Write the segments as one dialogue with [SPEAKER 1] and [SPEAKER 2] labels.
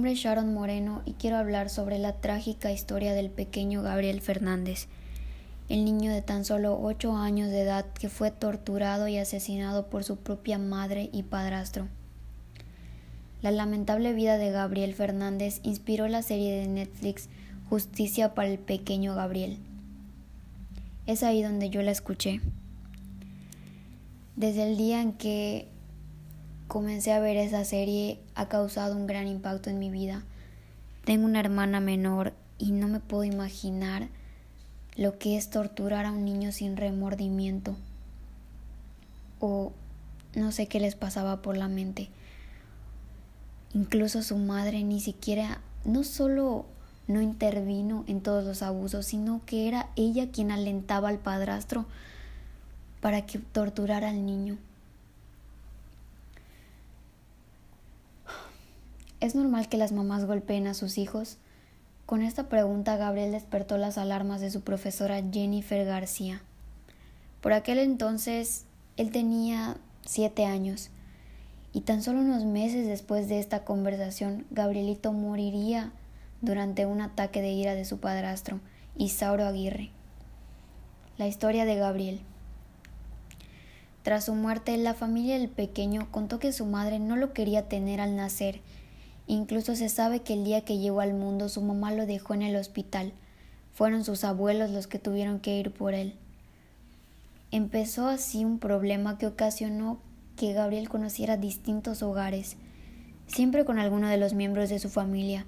[SPEAKER 1] nombre es Sharon Moreno y quiero hablar sobre la trágica historia del pequeño Gabriel Fernández, el niño de tan solo ocho años de edad que fue torturado y asesinado por su propia madre y padrastro. La lamentable vida de Gabriel Fernández inspiró la serie de Netflix Justicia para el pequeño Gabriel. Es ahí donde yo la escuché. Desde el día en que comencé a ver esa serie ha causado un gran impacto en mi vida. Tengo una hermana menor y no me puedo imaginar lo que es torturar a un niño sin remordimiento. O no sé qué les pasaba por la mente. Incluso su madre ni siquiera, no solo no intervino en todos los abusos, sino que era ella quien alentaba al padrastro para que torturara al niño. ¿Es normal que las mamás golpeen a sus hijos? Con esta pregunta Gabriel despertó las alarmas de su profesora Jennifer García. Por aquel entonces él tenía siete años y tan solo unos meses después de esta conversación Gabrielito moriría durante un ataque de ira de su padrastro, Isauro Aguirre. La historia de Gabriel. Tras su muerte, la familia del pequeño contó que su madre no lo quería tener al nacer Incluso se sabe que el día que llegó al mundo su mamá lo dejó en el hospital. Fueron sus abuelos los que tuvieron que ir por él. Empezó así un problema que ocasionó que Gabriel conociera distintos hogares, siempre con alguno de los miembros de su familia.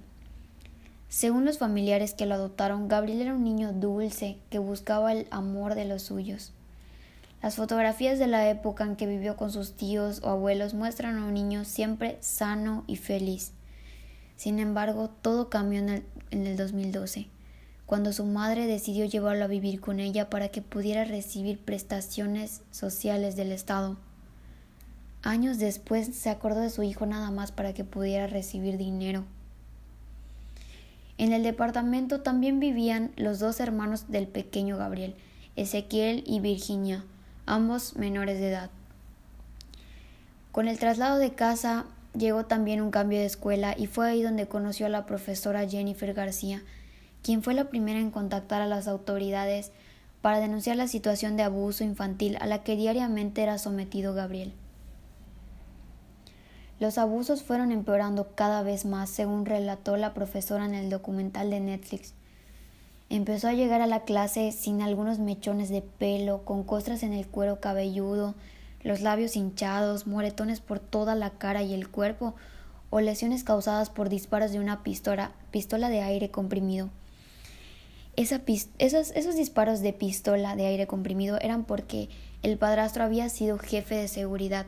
[SPEAKER 1] Según los familiares que lo adoptaron, Gabriel era un niño dulce que buscaba el amor de los suyos. Las fotografías de la época en que vivió con sus tíos o abuelos muestran a un niño siempre sano y feliz. Sin embargo, todo cambió en el, 2012, cuando su madre decidió llevarlo a vivir con ella para que pudiera recibir prestaciones sociales del Estado. Años después se acordó de su hijo nada más para que pudiera recibir dinero. En el departamento también vivían los dos hermanos del pequeño Gabriel, Ezequiel y Virginia, ambos menores de edad. Con el traslado de casa llegó también un cambio de escuela y fue ahí donde conoció a la profesora Jennifer García, quien fue la primera en contactar a las autoridades para denunciar la situación de abuso infantil a la que diariamente era sometido Gabriel. Los abusos fueron empeorando cada vez más, según relató la profesora en el documental de Netflix. Empezó a llegar a la clase sin algunos mechones de pelo, con costras en el cuero cabelludo, los labios hinchados, moretones por toda la cara y el cuerpo, o lesiones causadas por disparos de una pistola, pistola de aire comprimido. esos, esos disparos de pistola de aire comprimido eran porque el padrastro había sido jefe de seguridad,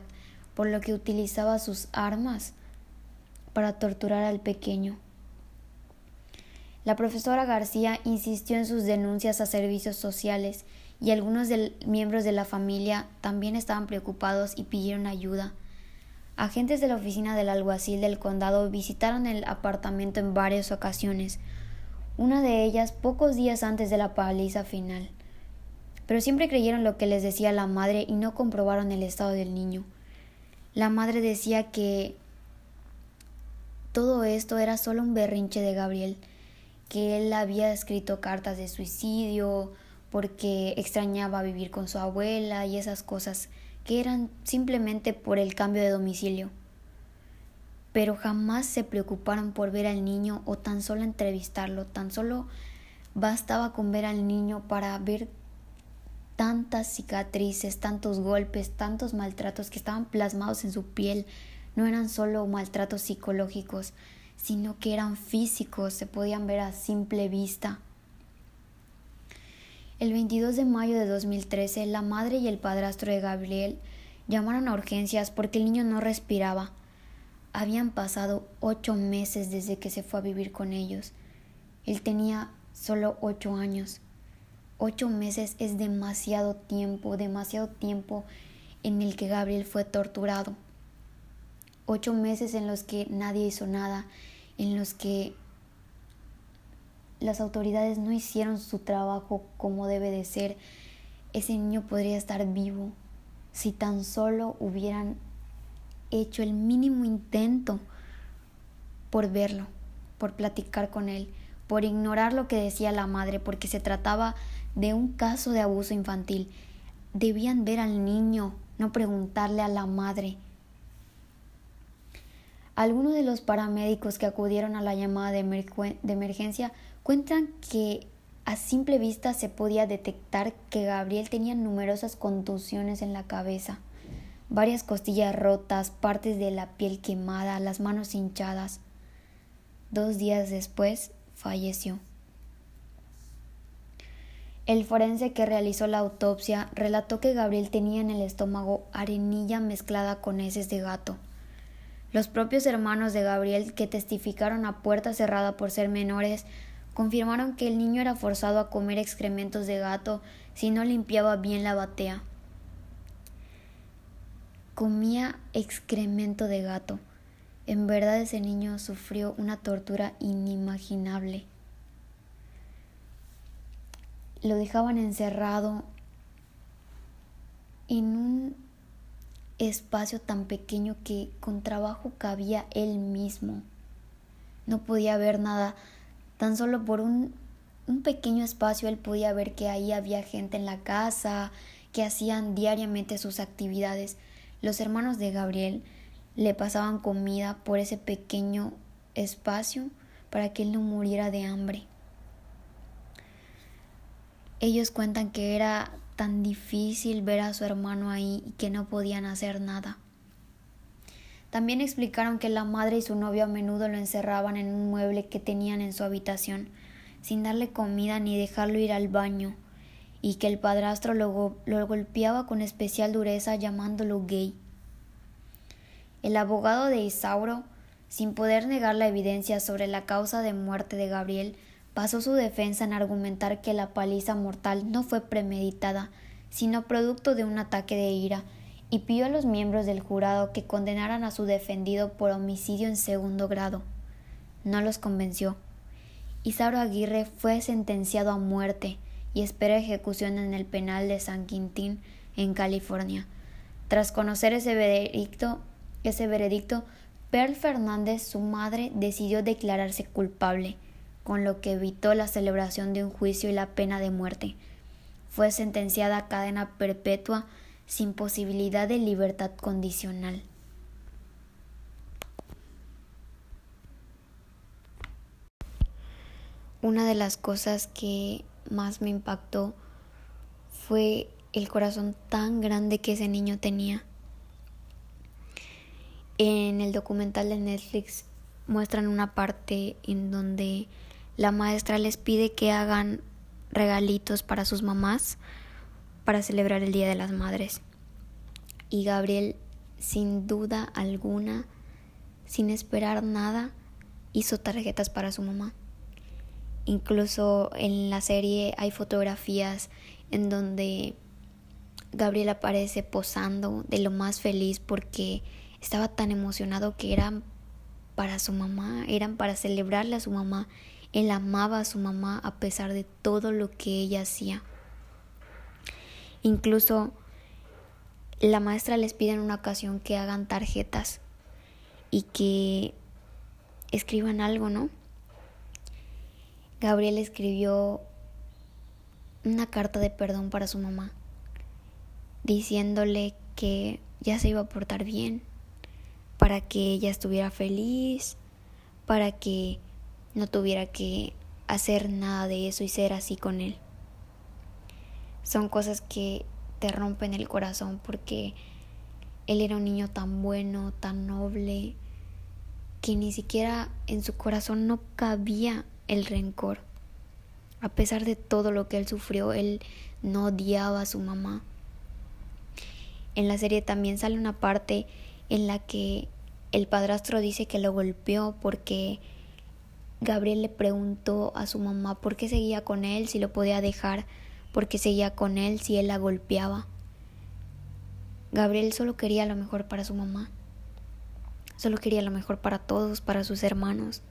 [SPEAKER 1] por lo que utilizaba sus armas para torturar al pequeño. La profesora García insistió en sus denuncias a servicios sociales y algunos miembros de la familia también estaban preocupados y pidieron ayuda. Agentes de la oficina del alguacil del condado visitaron el apartamento en varias ocasiones, una de ellas pocos días antes de la paliza final. Pero siempre creyeron lo que les decía la madre y no comprobaron el estado del niño. La madre decía que todo esto era solo un berrinche de Gabriel, que él había escrito cartas de suicidio, porque extrañaba vivir con su abuela y esas cosas que eran simplemente por el cambio de domicilio. Pero jamás se preocuparon por ver al niño o tan solo entrevistarlo, tan solo bastaba con ver al niño para ver tantas cicatrices, tantos golpes, tantos maltratos que estaban plasmados en su piel. No eran solo maltratos psicológicos, sino que eran físicos, se podían ver a simple vista. El 22 de mayo de 2013, la madre y el padrastro de Gabriel llamaron a urgencias porque el niño no respiraba. Habían pasado ocho meses desde que se fue a vivir con ellos. Él tenía solo ocho años. Ocho meses es demasiado tiempo, demasiado tiempo en el que Gabriel fue torturado. Ocho meses en los que nadie hizo nada, en los que las autoridades no hicieron su trabajo como debe de ser, ese niño podría estar vivo si tan solo hubieran hecho el mínimo intento por verlo, por platicar con él, por ignorar lo que decía la madre, porque se trataba de un caso de abuso infantil. Debían ver al niño, no preguntarle a la madre. Algunos de los paramédicos que acudieron a la llamada de, emergencia cuentan que a simple vista se podía detectar que Gabriel tenía numerosas contusiones en la cabeza, varias costillas rotas, partes de la piel quemada, las manos hinchadas. Dos días después falleció. El forense que realizó la autopsia relató que Gabriel tenía en el estómago arenilla mezclada con heces de gato. Los propios hermanos de Gabriel, que testificaron a puerta cerrada por ser menores, confirmaron que el niño era forzado a comer excrementos de gato si no limpiaba bien la batea. Comía excremento de gato. En verdad ese niño sufrió una tortura inimaginable. Lo dejaban encerrado en un espacio tan pequeño que con trabajo cabía él mismo. No podía ver nada, tan solo por un, pequeño espacio él podía ver que ahí había gente en la casa, que hacían diariamente sus actividades. Los hermanos de Gabriel le pasaban comida por ese pequeño espacio para que él no muriera de hambre. Ellos cuentan que era tan difícil ver a su hermano ahí y que no podían hacer nada. También explicaron que la madre y su novio a menudo lo encerraban en un mueble que tenían en su habitación, sin darle comida ni dejarlo ir al baño, y que el padrastro lo, golpeaba con especial dureza llamándolo gay. El abogado de Isauro, sin poder negar la evidencia sobre la causa de muerte de Gabriel, basó su defensa en argumentar que la paliza mortal no fue premeditada, sino producto de un ataque de ira, y pidió a los miembros del jurado que condenaran a su defendido por homicidio en segundo grado. No los convenció. Isauro Aguirre fue sentenciado a muerte y espera ejecución en el penal de San Quintín, en California. Tras conocer ese veredicto, ese veredicto, Pearl Fernández, su madre, decidió declararse culpable, con lo que evitó la celebración de un juicio y la pena de muerte. Fue sentenciada a cadena perpetua sin posibilidad de libertad condicional. Una de las cosas que más me impactó fue el corazón tan grande que ese niño tenía. En el documental de Netflix muestran una parte en donde la maestra les pide que hagan regalitos para sus mamás para celebrar el Día de las Madres. Y Gabriel, sin duda alguna, sin esperar nada, hizo tarjetas para su mamá. Incluso en la serie hay fotografías en donde Gabriel aparece posando de lo más feliz porque estaba tan emocionado que eran para su mamá, eran para celebrarle a su mamá. Él amaba a su mamá a pesar de todo lo que ella hacía. Incluso la maestra les pide en una ocasión que hagan tarjetas y que escriban algo, ¿no? Gabriel escribió una carta de perdón para su mamá, diciéndole que ya se iba a portar bien, para que ella estuviera feliz, para que no tuviera que hacer nada de eso y ser así con él. Son cosas que te rompen el corazón porque él era un niño tan bueno, tan noble, que ni siquiera en su corazón no cabía el rencor. A pesar de todo lo que él sufrió, él no odiaba a su mamá. En la serie también sale una parte en la que el padrastro dice que lo golpeó porque Gabriel le preguntó a su mamá por qué seguía con él, si lo podía dejar, por qué seguía con él, si él la golpeaba. Gabriel solo quería lo mejor para su mamá, solo quería lo mejor para todos, para sus hermanos.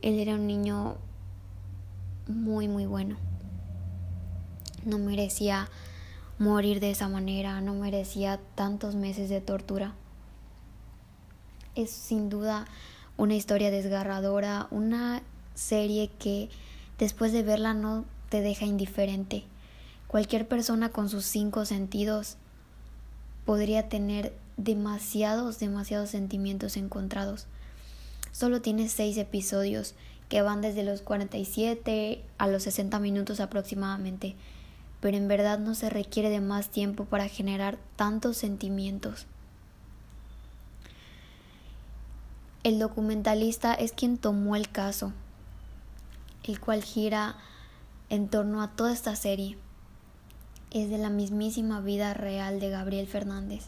[SPEAKER 1] Él era un niño muy, muy bueno. No merecía morir de esa manera, no merecía tantos meses de tortura. Es sin duda una historia desgarradora, una serie que después de verla no te deja indiferente. Cualquier persona con sus cinco sentidos podría tener demasiados, demasiados sentimientos encontrados. Solo tiene seis episodios que van desde los 47 a los 60 minutos aproximadamente, pero en verdad no se requiere de más tiempo para generar tantos sentimientos. El documentalista es quien tomó el caso, el cual gira en torno a toda esta serie. Es de la mismísima vida real de Gabriel Fernández.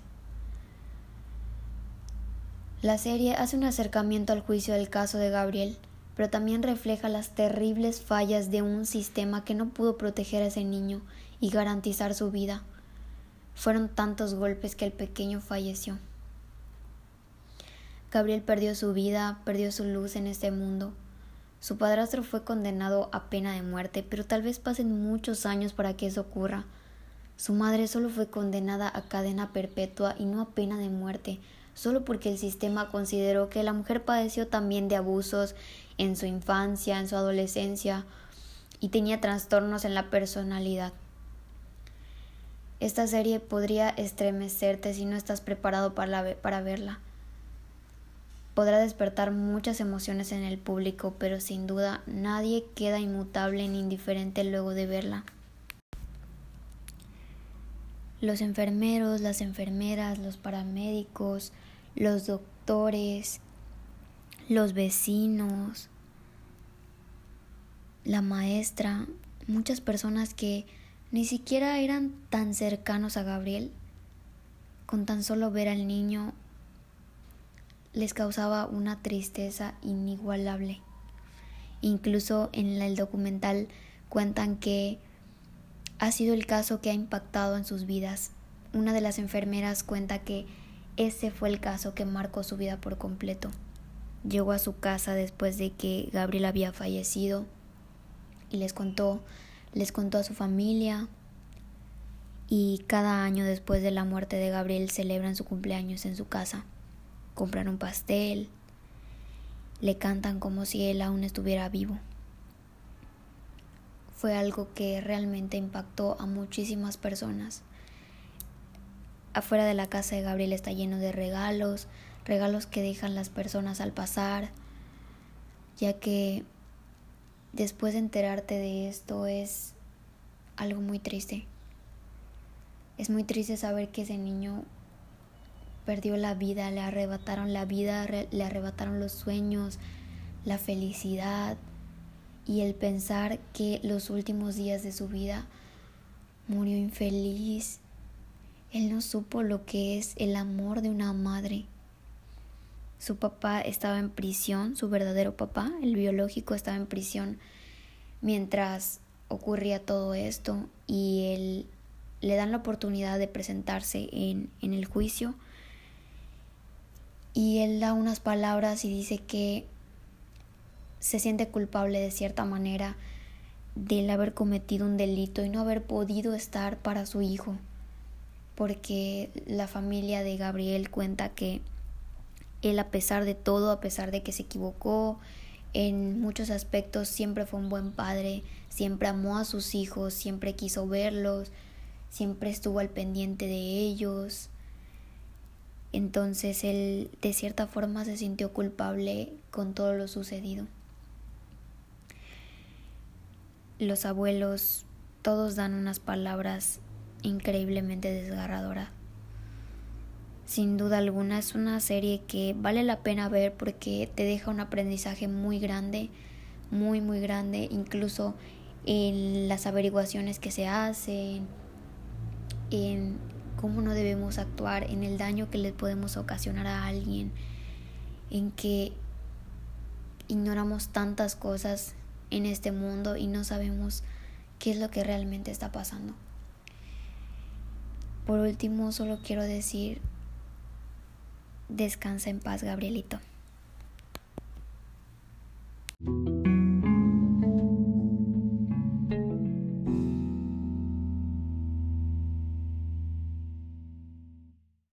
[SPEAKER 1] La serie hace un acercamiento al juicio del caso de Gabriel, pero también refleja las terribles fallas de un sistema que no pudo proteger a ese niño y garantizar su vida. Fueron tantos golpes que el pequeño falleció. Gabriel perdió su vida, perdió su luz en este mundo. Su padrastro fue condenado a pena de muerte, pero tal vez pasen muchos años para que eso ocurra. Su madre solo fue condenada a cadena perpetua y no a pena de muerte, solo porque el sistema consideró que la mujer padeció también de abusos en su infancia, en su adolescencia y tenía trastornos en la personalidad. Esta serie podría estremecerte si no estás preparado para, para verla podrá despertar muchas emociones en el público, pero sin duda nadie queda inmutable ni indiferente luego de verla. Los enfermeros, las enfermeras, los paramédicos, los doctores, los vecinos, la maestra, muchas personas que ni siquiera eran tan cercanos a Gabriel, con tan solo ver al niño les causaba una tristeza inigualable. Incluso en el documental cuentan que ha sido el caso que ha impactado en sus vidas. Una de las enfermeras cuenta que ese fue el caso que marcó su vida por completo. Llegó a su casa después de que Gabriel había fallecido y les contó, les contó a su familia y cada año después de la muerte de Gabriel celebran su cumpleaños en su casa compran un pastel, le cantan como si él aún estuviera vivo. Fue algo que realmente impactó a muchísimas personas. Afuera de la casa de Gabriel está lleno de regalos, regalos que dejan las personas al pasar, ya que después de enterarte de esto es algo muy triste. Es muy triste saber que ese niño perdió la vida, le arrebataron la vida, le arrebataron los sueños, la felicidad y el pensar que los últimos días de su vida murió infeliz. Él no supo lo que es el amor de una madre. Su papá estaba en prisión, su verdadero papá, el biológico, estaba en prisión mientras ocurría todo esto y él le dan la oportunidad de presentarse en, en el juicio y él da unas palabras y dice que se siente culpable de cierta manera del haber cometido un delito y no haber podido estar para su hijo, porque la familia de Gabriel cuenta que él a pesar de todo, a pesar de que se equivocó, en muchos aspectos siempre fue un buen padre, siempre amó a sus hijos, siempre quiso verlos, siempre estuvo al pendiente de ellos, entonces él de cierta forma se sintió culpable con todo lo sucedido. Los abuelos todos dan unas palabras increíblemente desgarradoras. Sin duda alguna es una serie que vale la pena ver porque te deja un aprendizaje muy grande, muy muy grande, incluso en las averiguaciones que se hacen, en cómo no debemos actuar, en el daño que le podemos ocasionar a alguien, en que ignoramos tantas cosas en este mundo y no sabemos qué es lo que realmente está pasando. Por último, solo quiero decir, descansa en paz, Gabrielito.